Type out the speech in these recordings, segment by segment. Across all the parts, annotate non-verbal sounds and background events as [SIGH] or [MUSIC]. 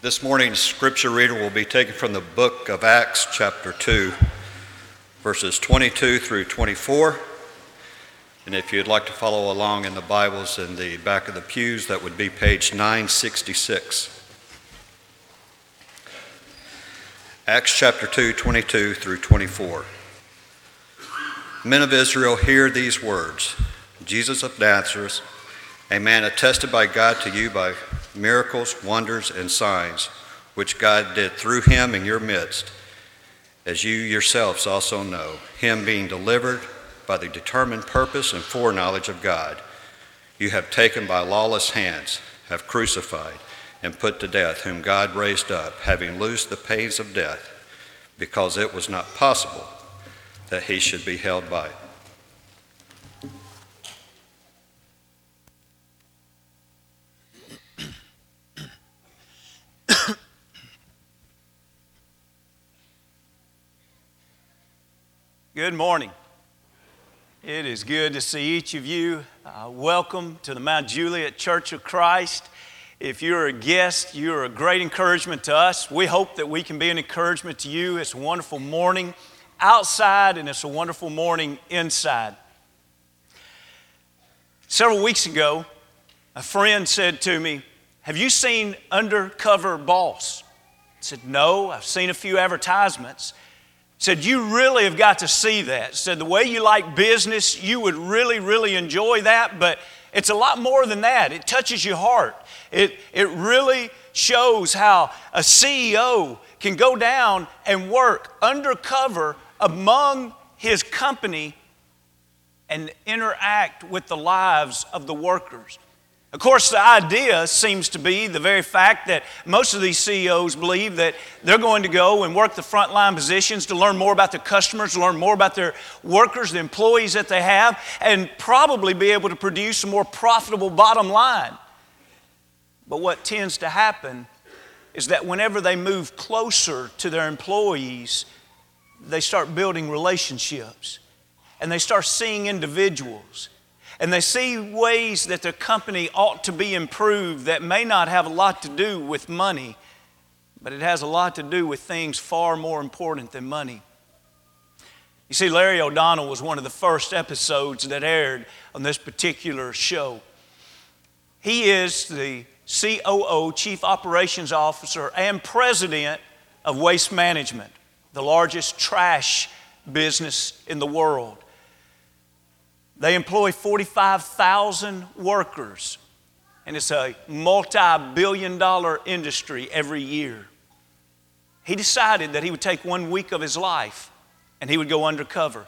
This morning's scripture reader will be taken from the book of Acts, chapter 2, verses 22 through 24. And if you'd like to follow along in the Bibles in the back of the pews, that would be page 966. Acts chapter 2, 22 through 24. Men of Israel, hear these words Jesus of Nazareth, a man attested by God to you by miracles, wonders, and signs, which God did through him in your midst, as you yourselves also know, him being delivered by the determined purpose and foreknowledge of God, you have taken by lawless hands, have crucified, and put to death, whom God raised up, having loosed the pains of death, because it was not possible that he should be held by it. Good morning. It is good to see each of you. Uh, welcome to the Mount Juliet Church of Christ. If you're a guest, you're a great encouragement to us. We hope that we can be an encouragement to you. It's a wonderful morning outside, and it's a wonderful morning inside. Several weeks ago, a friend said to me, Have you seen Undercover Boss? I said, No, I've seen a few advertisements said you really have got to see that. Said the way you like business you would really really enjoy that but it's a lot more than that. It touches your heart. It, it really shows how a ceo can go down and work undercover among his company and interact with the lives of the workers of course, the idea seems to be the very fact that most of these CEOs believe that they're going to go and work the frontline positions to learn more about their customers, to learn more about their workers, the employees that they have, and probably be able to produce a more profitable bottom line. But what tends to happen is that whenever they move closer to their employees, they start building relationships and they start seeing individuals and they see ways that their company ought to be improved that may not have a lot to do with money, but it has a lot to do with things far more important than money. You see, Larry O'Donnell was one of the first episodes that aired on this particular show. He is the COO, Chief Operations Officer, and President of Waste Management, the largest trash business in the world. They employ 45,000 workers, and it's a multi billion dollar industry every year. He decided that he would take one week of his life and he would go undercover.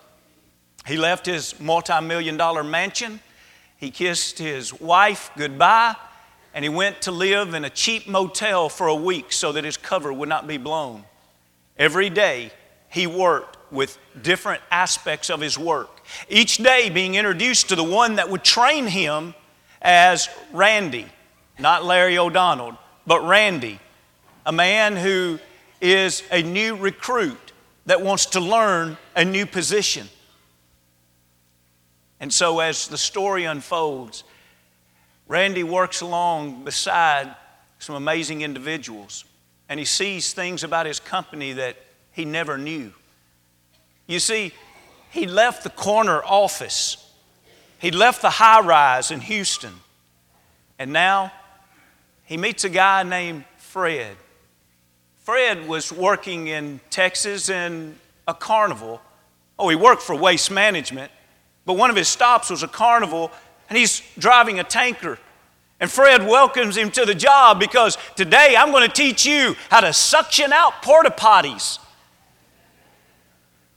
He left his multi million dollar mansion, he kissed his wife goodbye, and he went to live in a cheap motel for a week so that his cover would not be blown. Every day, he worked with different aspects of his work each day being introduced to the one that would train him as Randy, not Larry O'Donnell, but Randy, a man who is a new recruit that wants to learn a new position. And so, as the story unfolds, Randy works along beside some amazing individuals, and he sees things about his company that he never knew. You see, he left the corner office, he left the high rise in Houston, and now he meets a guy named Fred. Fred was working in Texas in a carnival. Oh, he worked for Waste Management, but one of his stops was a carnival, and he's driving a tanker. And Fred welcomes him to the job because today I'm going to teach you how to suction out porta potties.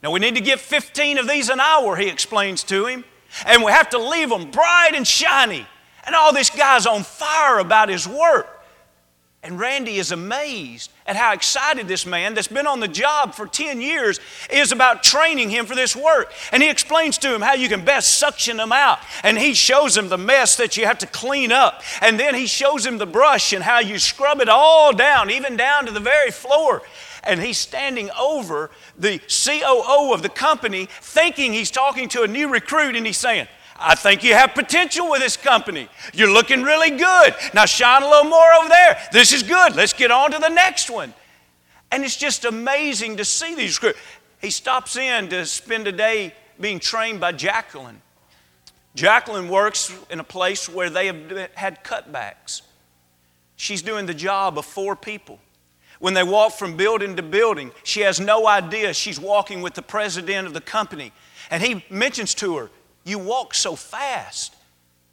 Now we need to get 15 of these an hour, he explains to him, and we have to leave them bright and shiny. And all this guy's on fire about his work. And Randy is amazed at how excited this man that's been on the job for 10 years is about training him for this work. And he explains to him how you can best suction them out. And he shows him the mess that you have to clean up. And then he shows him the brush and how you scrub it all down, even down to the very floor and he's standing over the COO of the company thinking he's talking to a new recruit and he's saying, I think you have potential with this company. You're looking really good. Now shine a little more over there. This is good. Let's get on to the next one. And it's just amazing to see these groups. He stops in to spend a day being trained by Jacqueline. Jacqueline works in a place where they have had cutbacks. She's doing the job of four people. When they walk from building to building, she has no idea she's walking with the president of the company. And he mentions to her, You walk so fast.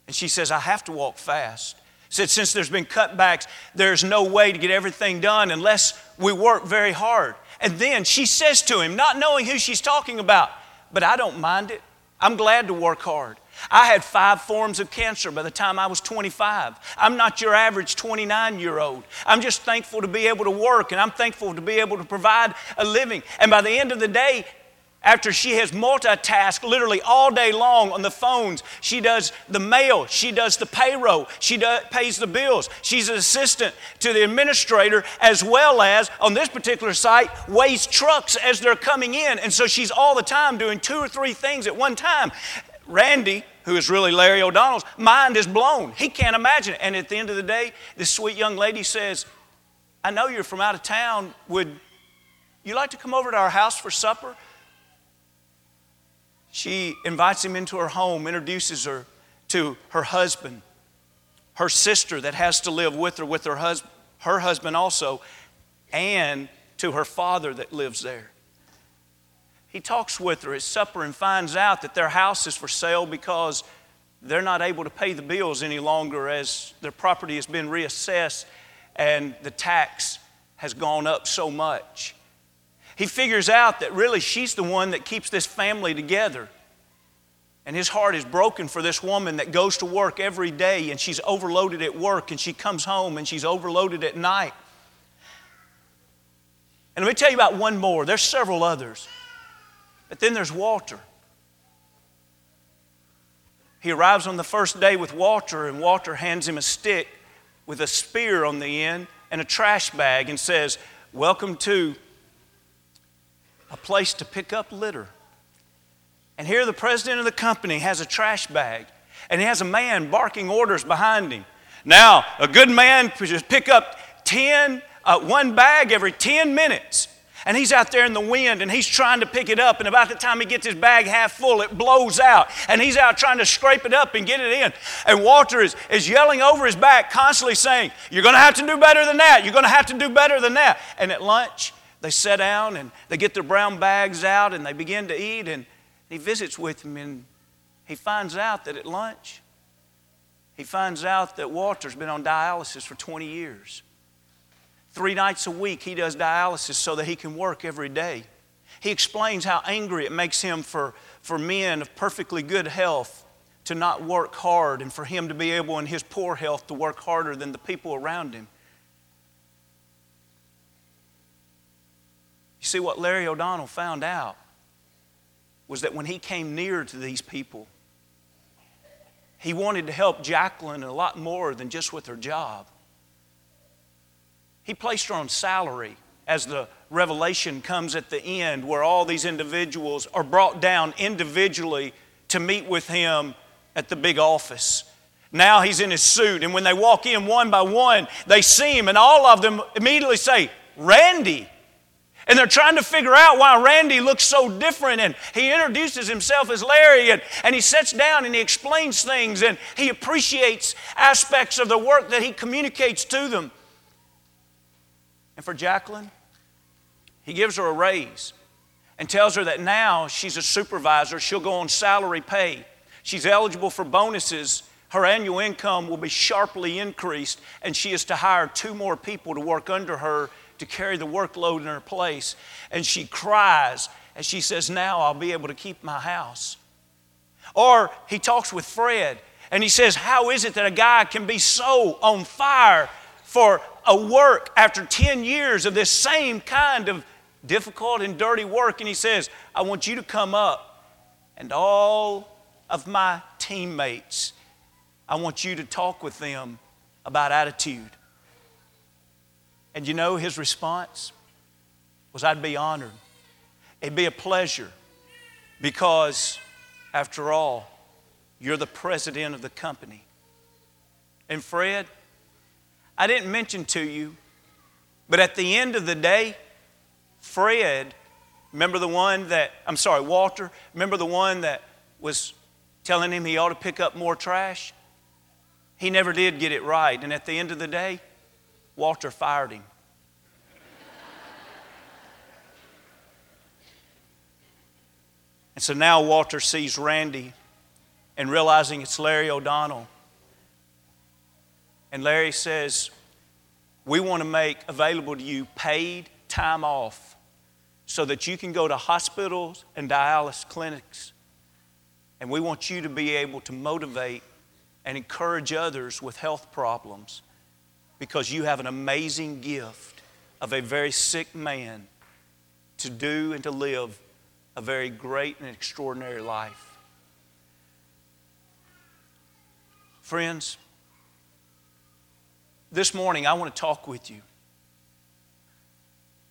And she says, I have to walk fast. Said, Since there's been cutbacks, there's no way to get everything done unless we work very hard. And then she says to him, not knowing who she's talking about, But I don't mind it. I'm glad to work hard. I had five forms of cancer by the time I was 25. I'm not your average 29 year old. I'm just thankful to be able to work and I'm thankful to be able to provide a living. And by the end of the day, after she has multitasked literally all day long on the phones, she does the mail, she does the payroll, she pays the bills. She's an assistant to the administrator, as well as on this particular site, weighs trucks as they're coming in. And so she's all the time doing two or three things at one time. Randy, who is really Larry O'Donnell's, mind is blown. He can't imagine it. And at the end of the day, this sweet young lady says, I know you're from out of town. Would you like to come over to our house for supper? She invites him into her home, introduces her to her husband, her sister that has to live with her, with her, hus- her husband also, and to her father that lives there. He talks with her at supper and finds out that their house is for sale because they're not able to pay the bills any longer as their property has been reassessed and the tax has gone up so much. He figures out that really she's the one that keeps this family together. And his heart is broken for this woman that goes to work every day and she's overloaded at work and she comes home and she's overloaded at night. And let me tell you about one more. There's several others. But then there's Walter. He arrives on the first day with Walter, and Walter hands him a stick with a spear on the end and a trash bag and says, Welcome to a place to pick up litter. And here the president of the company has a trash bag, and he has a man barking orders behind him. Now, a good man should pick up 10, uh, one bag every 10 minutes. And he's out there in the wind and he's trying to pick it up. And about the time he gets his bag half full, it blows out. And he's out trying to scrape it up and get it in. And Walter is, is yelling over his back, constantly saying, You're going to have to do better than that. You're going to have to do better than that. And at lunch, they sit down and they get their brown bags out and they begin to eat. And he visits with him and he finds out that at lunch, he finds out that Walter's been on dialysis for 20 years. Three nights a week, he does dialysis so that he can work every day. He explains how angry it makes him for, for men of perfectly good health to not work hard and for him to be able, in his poor health, to work harder than the people around him. You see, what Larry O'Donnell found out was that when he came near to these people, he wanted to help Jacqueline a lot more than just with her job. He placed her on salary as the revelation comes at the end, where all these individuals are brought down individually to meet with him at the big office. Now he's in his suit, and when they walk in one by one, they see him, and all of them immediately say, Randy. And they're trying to figure out why Randy looks so different. And he introduces himself as Larry, and, and he sits down and he explains things, and he appreciates aspects of the work that he communicates to them. And for Jacqueline, he gives her a raise and tells her that now she's a supervisor, she'll go on salary pay. She's eligible for bonuses. Her annual income will be sharply increased, and she is to hire two more people to work under her to carry the workload in her place. And she cries as she says, Now I'll be able to keep my house. Or he talks with Fred and he says, How is it that a guy can be so on fire for a work after 10 years of this same kind of difficult and dirty work. And he says, I want you to come up and all of my teammates, I want you to talk with them about attitude. And you know his response was, I'd be honored. It'd be a pleasure because, after all, You're the president of the company. And Fred, I didn't mention to you, but at the end of the day, Fred, remember the one that, I'm sorry, Walter, remember the one that was telling him he ought to pick up more trash? He never did get it right. And at the end of the day, Walter fired him. and so now Walter sees Randy and realizing it's Larry O'Donnell. And Larry says, We want to make available to you paid time off so that you can go to hospitals and dialysis clinics. And we want you to be able to motivate and encourage others with health problems because you have an amazing gift of a very sick man to do and to live a very great and extraordinary life. Friends, this morning I want to talk with you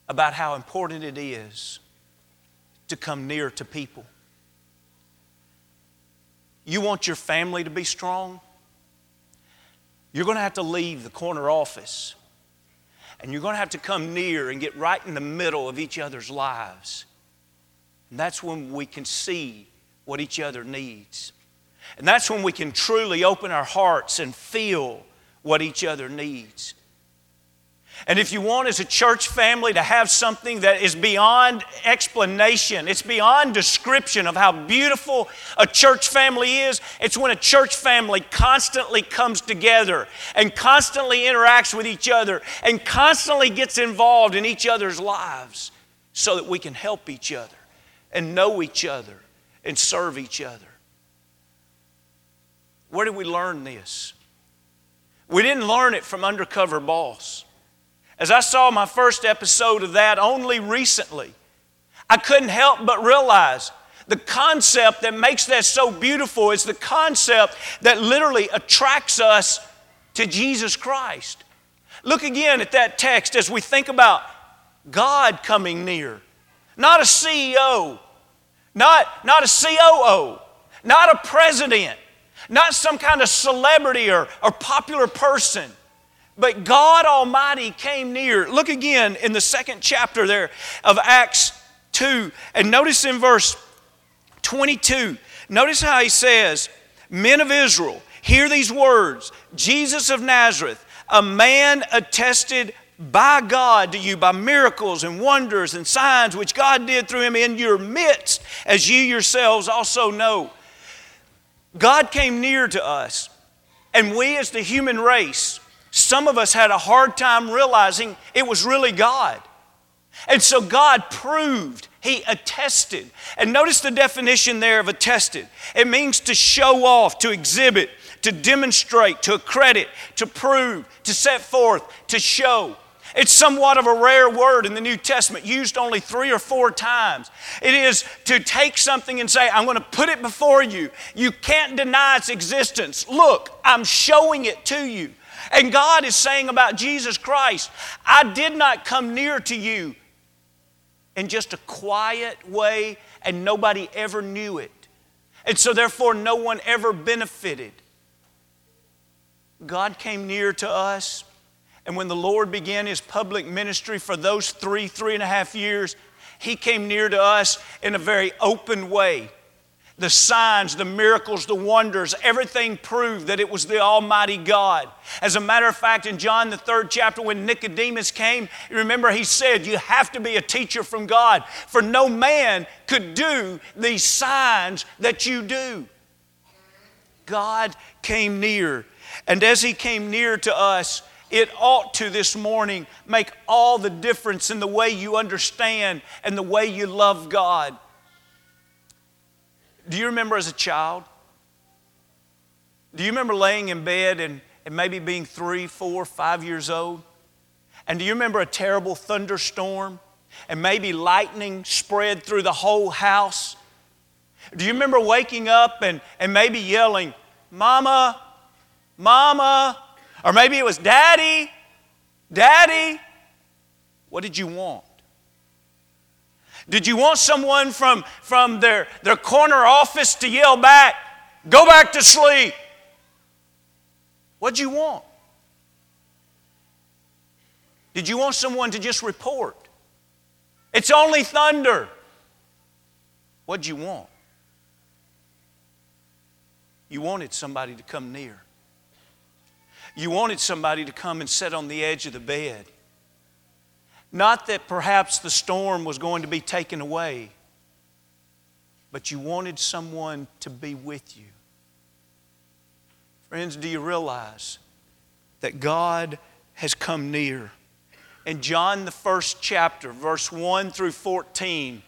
about how important it is to come near to people. You want your family to be strong? You're going to have to leave the corner office and you're going to have to come near and get right in the middle of each other's lives. And that's when we can see what each other needs. And that's when we can truly open our hearts and feel what each other needs. And if you want as a church family to have something that is beyond explanation, it's beyond description of how beautiful a church family is, it's when a church family constantly comes together and constantly interacts with each other and constantly gets involved in each other's lives so that we can help each other and know each other and serve each other. Where did we learn this? We didn't learn it from Undercover Boss. As I saw my first episode of that only recently, I couldn't help but realize the concept that makes that so beautiful is the concept that literally attracts us to Jesus Christ. Look again at that text as we think about God coming near. Not a CEO, not, not a COO, not a president, not some kind of celebrity or, or popular person. But God Almighty came near. Look again in the second chapter there of Acts 2. And notice in verse 22, notice how he says, Men of Israel, hear these words Jesus of Nazareth, a man attested by God to you by miracles and wonders and signs which God did through him in your midst, as you yourselves also know. God came near to us, and we as the human race, some of us had a hard time realizing it was really God. And so God proved, He attested. And notice the definition there of attested it means to show off, to exhibit, to demonstrate, to accredit, to prove, to set forth, to show. It's somewhat of a rare word in the New Testament, used only three or four times. It is to take something and say, I'm going to put it before you. You can't deny its existence. Look, I'm showing it to you. And God is saying about Jesus Christ, I did not come near to you in just a quiet way, and nobody ever knew it. And so, therefore, no one ever benefited. God came near to us and when the Lord began His public ministry for those three, three and a half years, He came near to us in a very open way. The signs, the miracles, the wonders, everything proved that it was the Almighty God. As a matter of fact, in John, the third chapter, when Nicodemus came, remember he said, You have to be a teacher from God, for no man could do these signs that you do. God came near. And as He came near to us, it ought to this morning make all the difference in the way you understand and the way you love God. Do you remember as a child? Do you remember laying in bed and, and maybe being three, four, five years old? And do you remember a terrible thunderstorm and maybe lightning spread through the whole house? Do you remember waking up and, and maybe yelling, Mama, Mama, or maybe it was, Daddy, Daddy, what did you want? Did you want someone from, from their, their corner office to yell back, Go back to sleep. What'd you want? Did you want someone to just report? It's only thunder. What'd you want? You wanted somebody to come near. You wanted somebody to come and sit on the edge of the bed. Not that perhaps the storm was going to be taken away, but you wanted someone to be with you. Friends, do you realize that God has come near? In John, the first chapter, verse 1 through 14,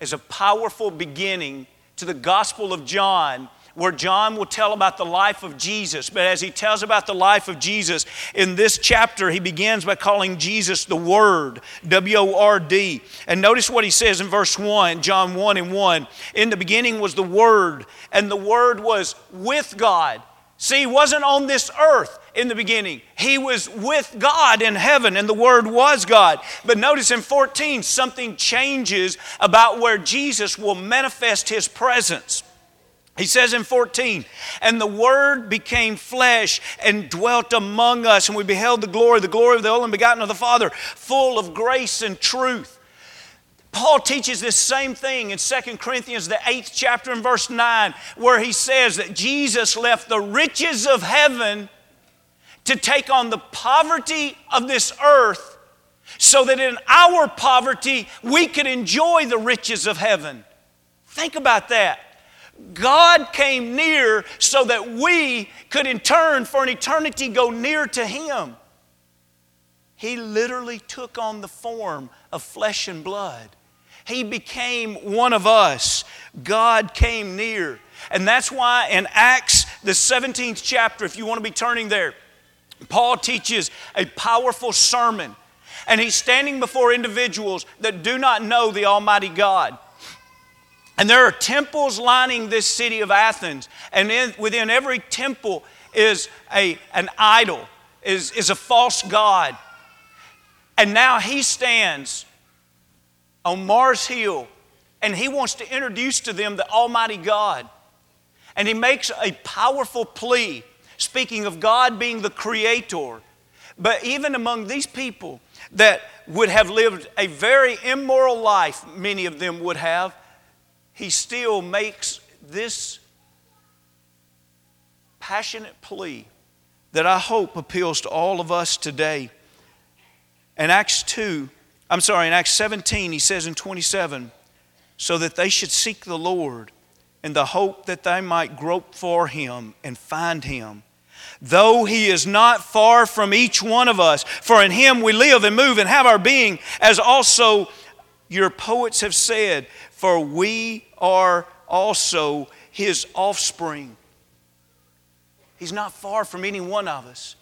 is a powerful beginning to the Gospel of John where John will tell about the life of Jesus. But as he tells about the life of Jesus, in this chapter, he begins by calling Jesus the Word, W O R D. And notice what he says in verse 1, John 1 and 1. In the beginning was the Word, and the Word was with God. See, he wasn't on this earth in the beginning. He was with God in heaven, and the Word was God. But notice in 14, something changes about where Jesus will manifest His presence. He says in 14, and the Word became flesh and dwelt among us, and we beheld the glory, the glory of the only begotten of the Father, full of grace and truth. Paul teaches this same thing in 2 Corinthians, the eighth chapter, and verse 9, where he says that Jesus left the riches of heaven to take on the poverty of this earth so that in our poverty we could enjoy the riches of heaven. Think about that. God came near so that we could, in turn, for an eternity, go near to Him. He literally took on the form of flesh and blood. He became one of us. God came near. And that's why in Acts, the 17th chapter, if you want to be turning there, Paul teaches a powerful sermon. And he's standing before individuals that do not know the Almighty God. And there are temples lining this city of Athens. And in, within every temple is a, an idol, is, is a false god. And now he stands on Mars Hill and he wants to introduce to them the Almighty God. And he makes a powerful plea, speaking of God being the creator. But even among these people that would have lived a very immoral life, many of them would have, he still makes this passionate plea that I hope appeals to all of us today. In Acts 2, I'm sorry, in Acts 17, he says in 27, so that they should seek the Lord in the hope that they might grope for him and find him. Though he is not far from each one of us, for in him we live and move and have our being, as also your poets have said, for we are also his offspring. He's not far from any one of us.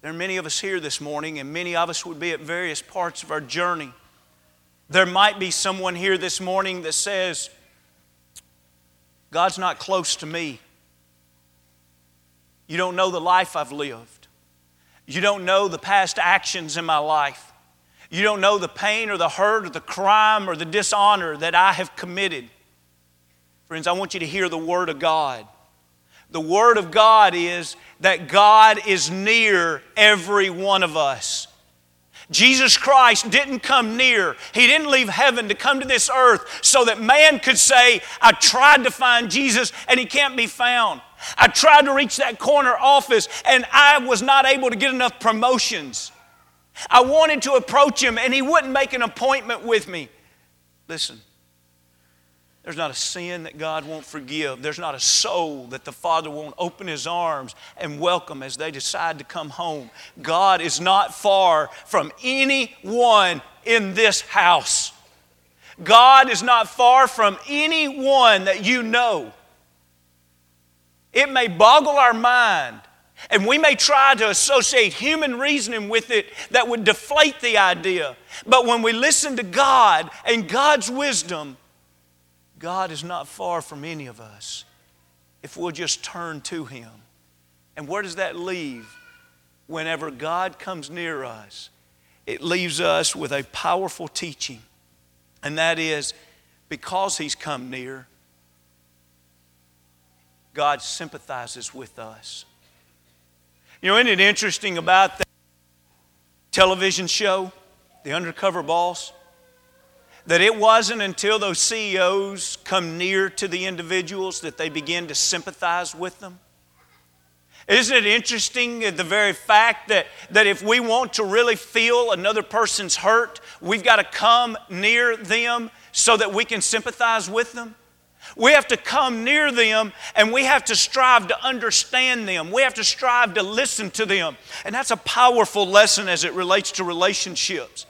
There are many of us here this morning, and many of us would be at various parts of our journey. There might be someone here this morning that says, God's not close to me. You don't know the life I've lived. You don't know the past actions in my life. You don't know the pain or the hurt or the crime or the dishonor that I have committed. Friends, I want you to hear the Word of God. The Word of God is that God is near every one of us. Jesus Christ didn't come near. He didn't leave heaven to come to this earth so that man could say, I tried to find Jesus and he can't be found. I tried to reach that corner office and I was not able to get enough promotions. I wanted to approach him and he wouldn't make an appointment with me. Listen, there's not a sin that God won't forgive. There's not a soul that the Father won't open his arms and welcome as they decide to come home. God is not far from anyone in this house. God is not far from anyone that you know. It may boggle our mind and we may try to associate human reasoning with it that would deflate the idea. But when we listen to God and God's wisdom, God is not far from any of us if we'll just turn to Him. And where does that leave? Whenever God comes near us, it leaves us with a powerful teaching. And that is because He's come near, God sympathizes with us. You know, isn't it interesting about that television show, The Undercover Boss? That it wasn't until those CEOs come near to the individuals that they begin to sympathize with them. Isn't it interesting the very fact that, that if we want to really feel another person's hurt, we've got to come near them so that we can sympathize with them? We have to come near them and we have to strive to understand them. We have to strive to listen to them. And that's a powerful lesson as it relates to relationships.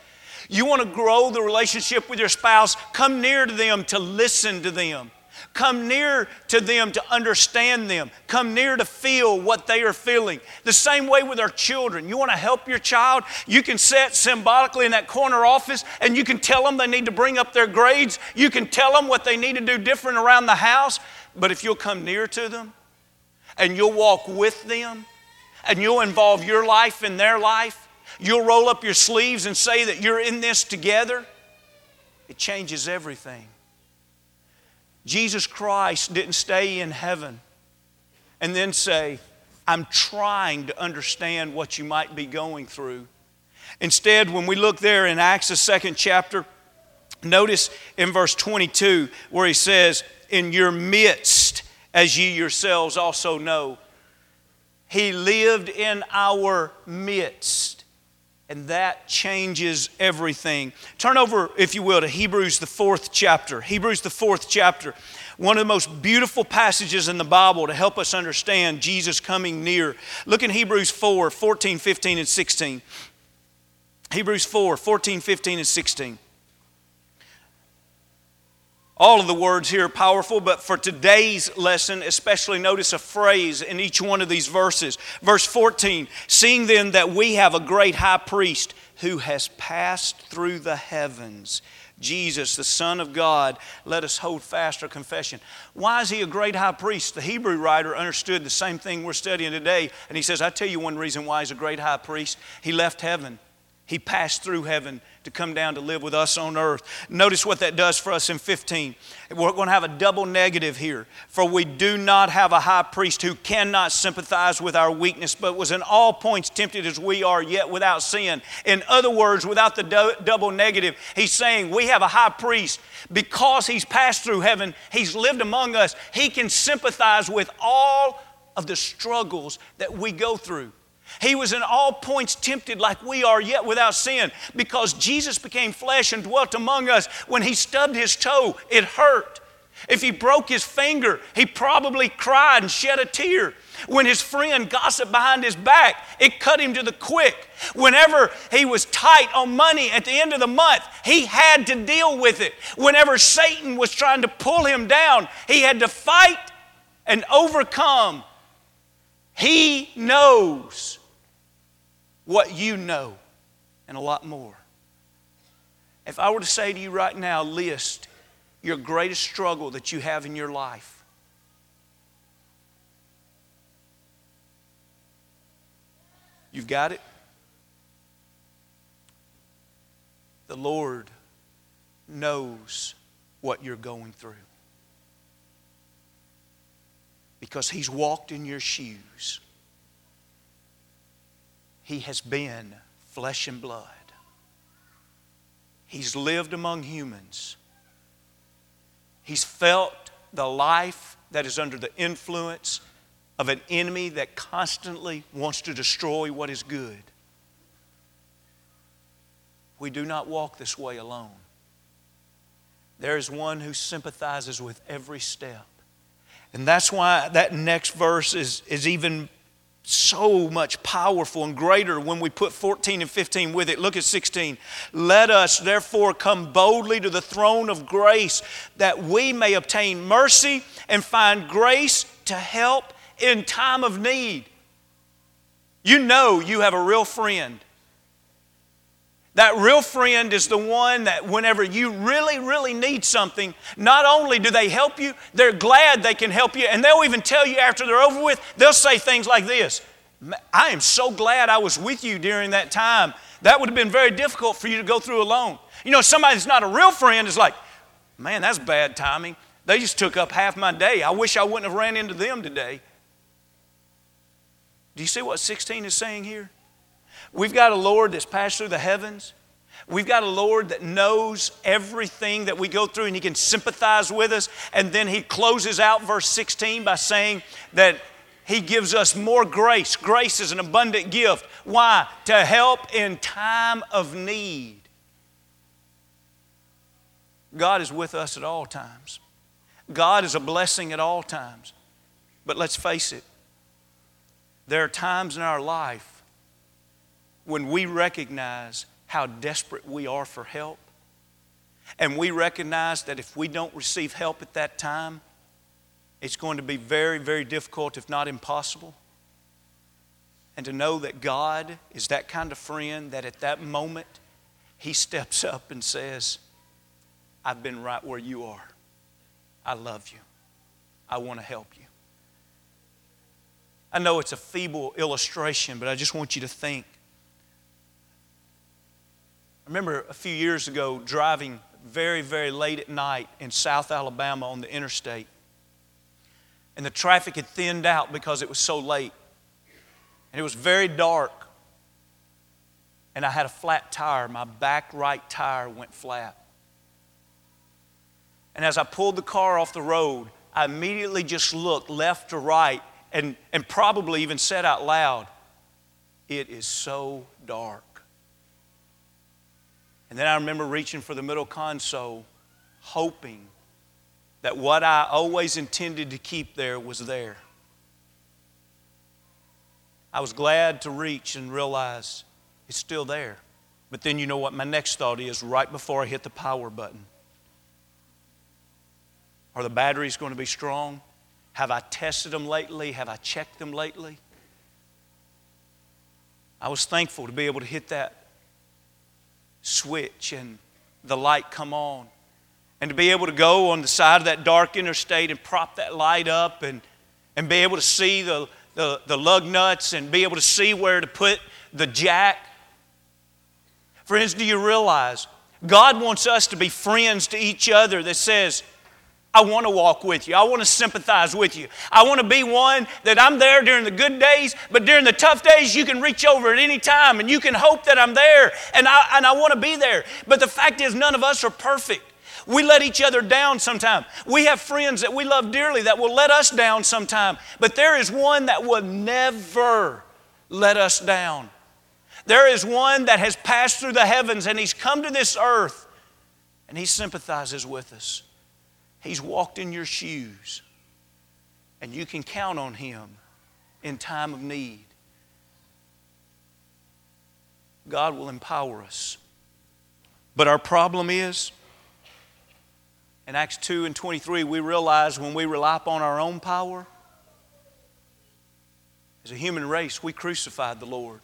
You want to grow the relationship with your spouse, come near to them to listen to them. Come near to them to understand them. Come near to feel what they are feeling. The same way with our children. You want to help your child? You can sit symbolically in that corner office and you can tell them they need to bring up their grades. You can tell them what they need to do different around the house. But if you'll come near to them and you'll walk with them and you'll involve your life in their life, you'll roll up your sleeves and say that you're in this together, it changes everything. Jesus Christ didn't stay in heaven and then say, I'm trying to understand what you might be going through. Instead, when we look there in Acts, the second chapter, notice in verse 22 where he says, In your midst, as ye yourselves also know, he lived in our midst and that changes everything. Turn over, if you will, to Hebrews, the fourth chapter. Hebrews, the fourth chapter. One of the most beautiful passages in the Bible to help us understand Jesus coming near. Look in Hebrews 4 14, 15, and 16. Hebrews 4 14, 15, and 16. All of the words here are powerful, but for today's lesson, especially notice a phrase in each one of these verses. Verse 14 Seeing then that we have a great high priest who has passed through the heavens, Jesus, the Son of God, let us hold fast our confession. Why is he a great high priest? The Hebrew writer understood the same thing we're studying today, and he says, I tell you one reason why he's a great high priest. He left heaven. He passed through heaven to come down to live with us on earth. Notice what that does for us in 15. We're going to have a double negative here. For we do not have a high priest who cannot sympathize with our weakness, but was in all points tempted as we are, yet without sin. In other words, without the do- double negative, he's saying we have a high priest because he's passed through heaven, he's lived among us, he can sympathize with all of the struggles that we go through. He was in all points tempted like we are, yet without sin. Because Jesus became flesh and dwelt among us. When he stubbed his toe, it hurt. If he broke his finger, he probably cried and shed a tear. When his friend gossiped behind his back, it cut him to the quick. Whenever he was tight on money at the end of the month, he had to deal with it. Whenever Satan was trying to pull him down, he had to fight and overcome. He knows what you know, and a lot more. If I were to say to you right now, list your greatest struggle that you have in your life, you've got it? The Lord knows what you're going through because He's walked in your shoes. He has been flesh and blood. He's lived among humans. He's felt the life that is under the influence of an enemy that constantly wants to destroy what is good. We do not walk this way alone. There is one who sympathizes with every step. And that's why that next verse is, is even so much powerful and greater when we put 14 and 15 with it. Look at 16. Let us therefore come boldly to the throne of grace that we may obtain mercy and find grace to help in time of need. You know you have a real friend. That real friend is the one that whenever you really, really need something, not only do they help you, they're glad they can help you. And they'll even tell you after they're over with, they'll say things like this I am so glad I was with you during that time. That would have been very difficult for you to go through alone. You know, somebody that's not a real friend is like, man, that's bad timing. They just took up half my day. I wish I wouldn't have ran into them today. Do you see what 16 is saying here? We've got a Lord that's passed through the heavens. We've got a Lord that knows everything that we go through and He can sympathize with us. And then He closes out verse 16 by saying that He gives us more grace. Grace is an abundant gift. Why? To help in time of need. God is with us at all times. God is a blessing at all times. But let's face it, there are times in our life when we recognize how desperate we are for help. And we recognize that if we don't receive help at that time, it's going to be very, very difficult, if not impossible. And to know that God is that kind of friend that at that moment, He steps [LAUGHS] up and says, I've been right where you are. I love you. I want to help you. I know it's a feeble illustration, but I just want you to think. I remember a few years ago driving very, very late at night in South Alabama on the interstate. And the traffic had thinned out because it was so late. And it was very dark. And I had a flat tire. My back right tire went flat. And as I pulled the car off the road, I immediately just looked left to right and, and probably even said out loud, It is so dark. And then I remember reaching for the middle console, hoping that what I always intended to keep there was there. I was glad to reach and realize it's still there. But then you know what my next thought is right before I hit the power button. Are the batteries going to be strong? Have I tested them lately? Have I checked them lately? I was thankful to be able to hit that switch and the light come on. And to be able to go on the side of that dark interstate and prop that light up and, and be able to see the, the, the lug nuts and be able to see where to put the jack. Friends, do you realize God wants us to be friends to each other that says, I want to walk with you. I want to sympathize with you. I want to be one that I'm there during the good days, but during the tough days, you can reach over at any time and you can hope that I'm there and I, and I want to be there. But the fact is, none of us are perfect. We let each other down sometime. We have friends that we love dearly that will let us down sometime, but there is one that will never let us down. There is one that has passed through the heavens and he's come to this earth and he sympathizes with us. He's walked in your shoes, and you can count on Him in time of need. God will empower us. But our problem is, in Acts 2 and 23, we realize when we rely upon our own power, as a human race, we crucified the Lord.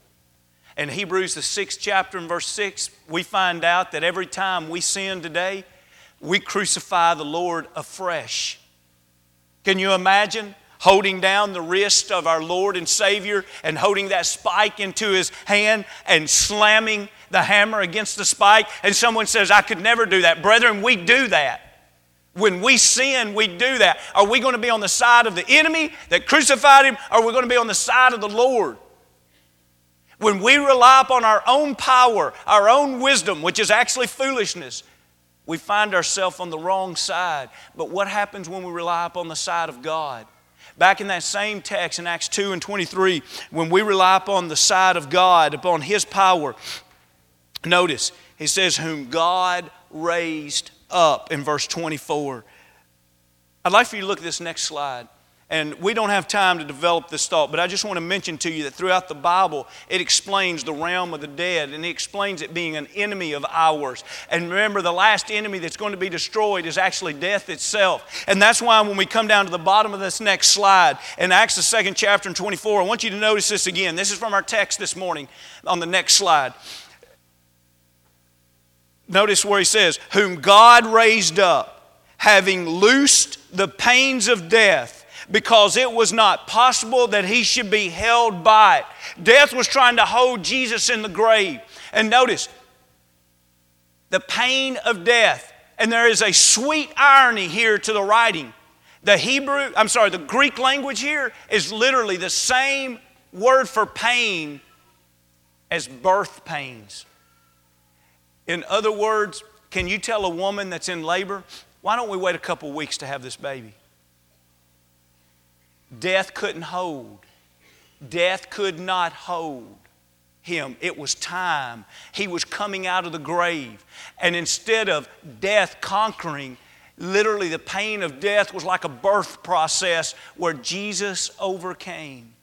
In Hebrews, the sixth chapter, and verse 6, we find out that every time we sin today, we crucify the Lord afresh. Can you imagine holding down the wrist of our Lord and Savior and holding that spike into his hand and slamming the hammer against the spike? And someone says, I could never do that. Brethren, we do that. When we sin, we do that. Are we going to be on the side of the enemy that crucified him, or are we going to be on the side of the Lord? When we rely upon our own power, our own wisdom, which is actually foolishness, we find ourselves on the wrong side. But what happens when we rely upon the side of God? Back in that same text in Acts 2 and 23, when we rely upon the side of God, upon His power, notice, He says, Whom God raised up in verse 24. I'd like for you to look at this next slide. And we don't have time to develop this thought, but I just want to mention to you that throughout the Bible, it explains the realm of the dead, and it explains it being an enemy of ours. And remember, the last enemy that's going to be destroyed is actually death itself. And that's why when we come down to the bottom of this next slide, in Acts, the second chapter and 24, I want you to notice this again. This is from our text this morning on the next slide. Notice where he says, Whom God raised up, having loosed the pains of death because it was not possible that he should be held by it. Death was trying to hold Jesus in the grave. And notice, the pain of death And there is a sweet irony here to the writing. The Hebrew, I'm sorry, the Greek language here is literally the same word for pain as birth pains. In other words, can you tell a woman that's in labor, why don't we wait a couple weeks to have this baby? Death couldn't hold. Death could not hold him. It was time. He was coming out of the grave. And instead of death conquering, literally the pain of death was like a birth process where Jesus overcame.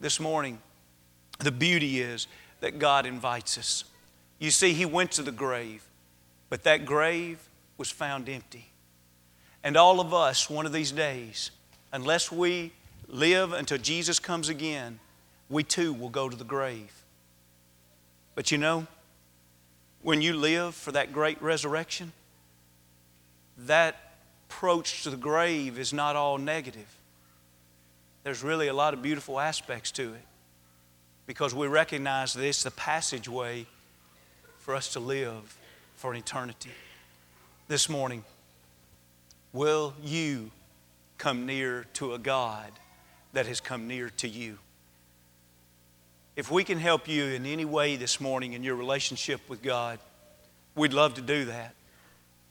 This morning, the beauty is that God invites us. You see, He went to the grave, but that grave was found empty. And all of us, one of these days, unless we live until Jesus comes again, we too will go to the grave. But you know, when you live for that great resurrection, that approach to the grave is not all negative. There's really a lot of beautiful aspects to it because we recognize that it's the passageway for us to live for an eternity. This morning, will you come near to a God that has come near to you? If we can help you in any way this morning in your relationship with God, we'd love to do that.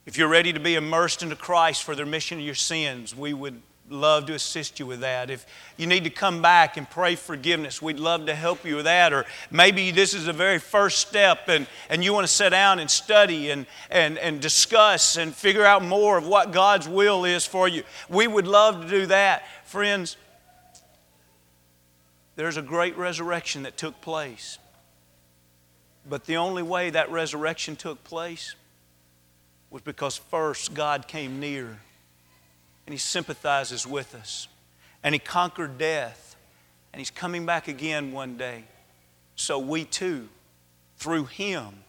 If you're ready to be immersed into Christ for the remission of your sins, we would love to assist you with that. If you need to come back and pray forgiveness, we'd love to help you with that. Or maybe this is the very first step and, and you want to sit down and study and, and, and discuss and figure out more of what God's will is for you. We would love to do that. Friends, there's a great resurrection that took place. But the only way that resurrection took place was because first God came near and He sympathizes with us and He conquered death and He's coming back again one day. So we too, through Him,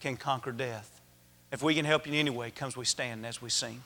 can conquer death. If we can help you in any way, comes we stand as we sing.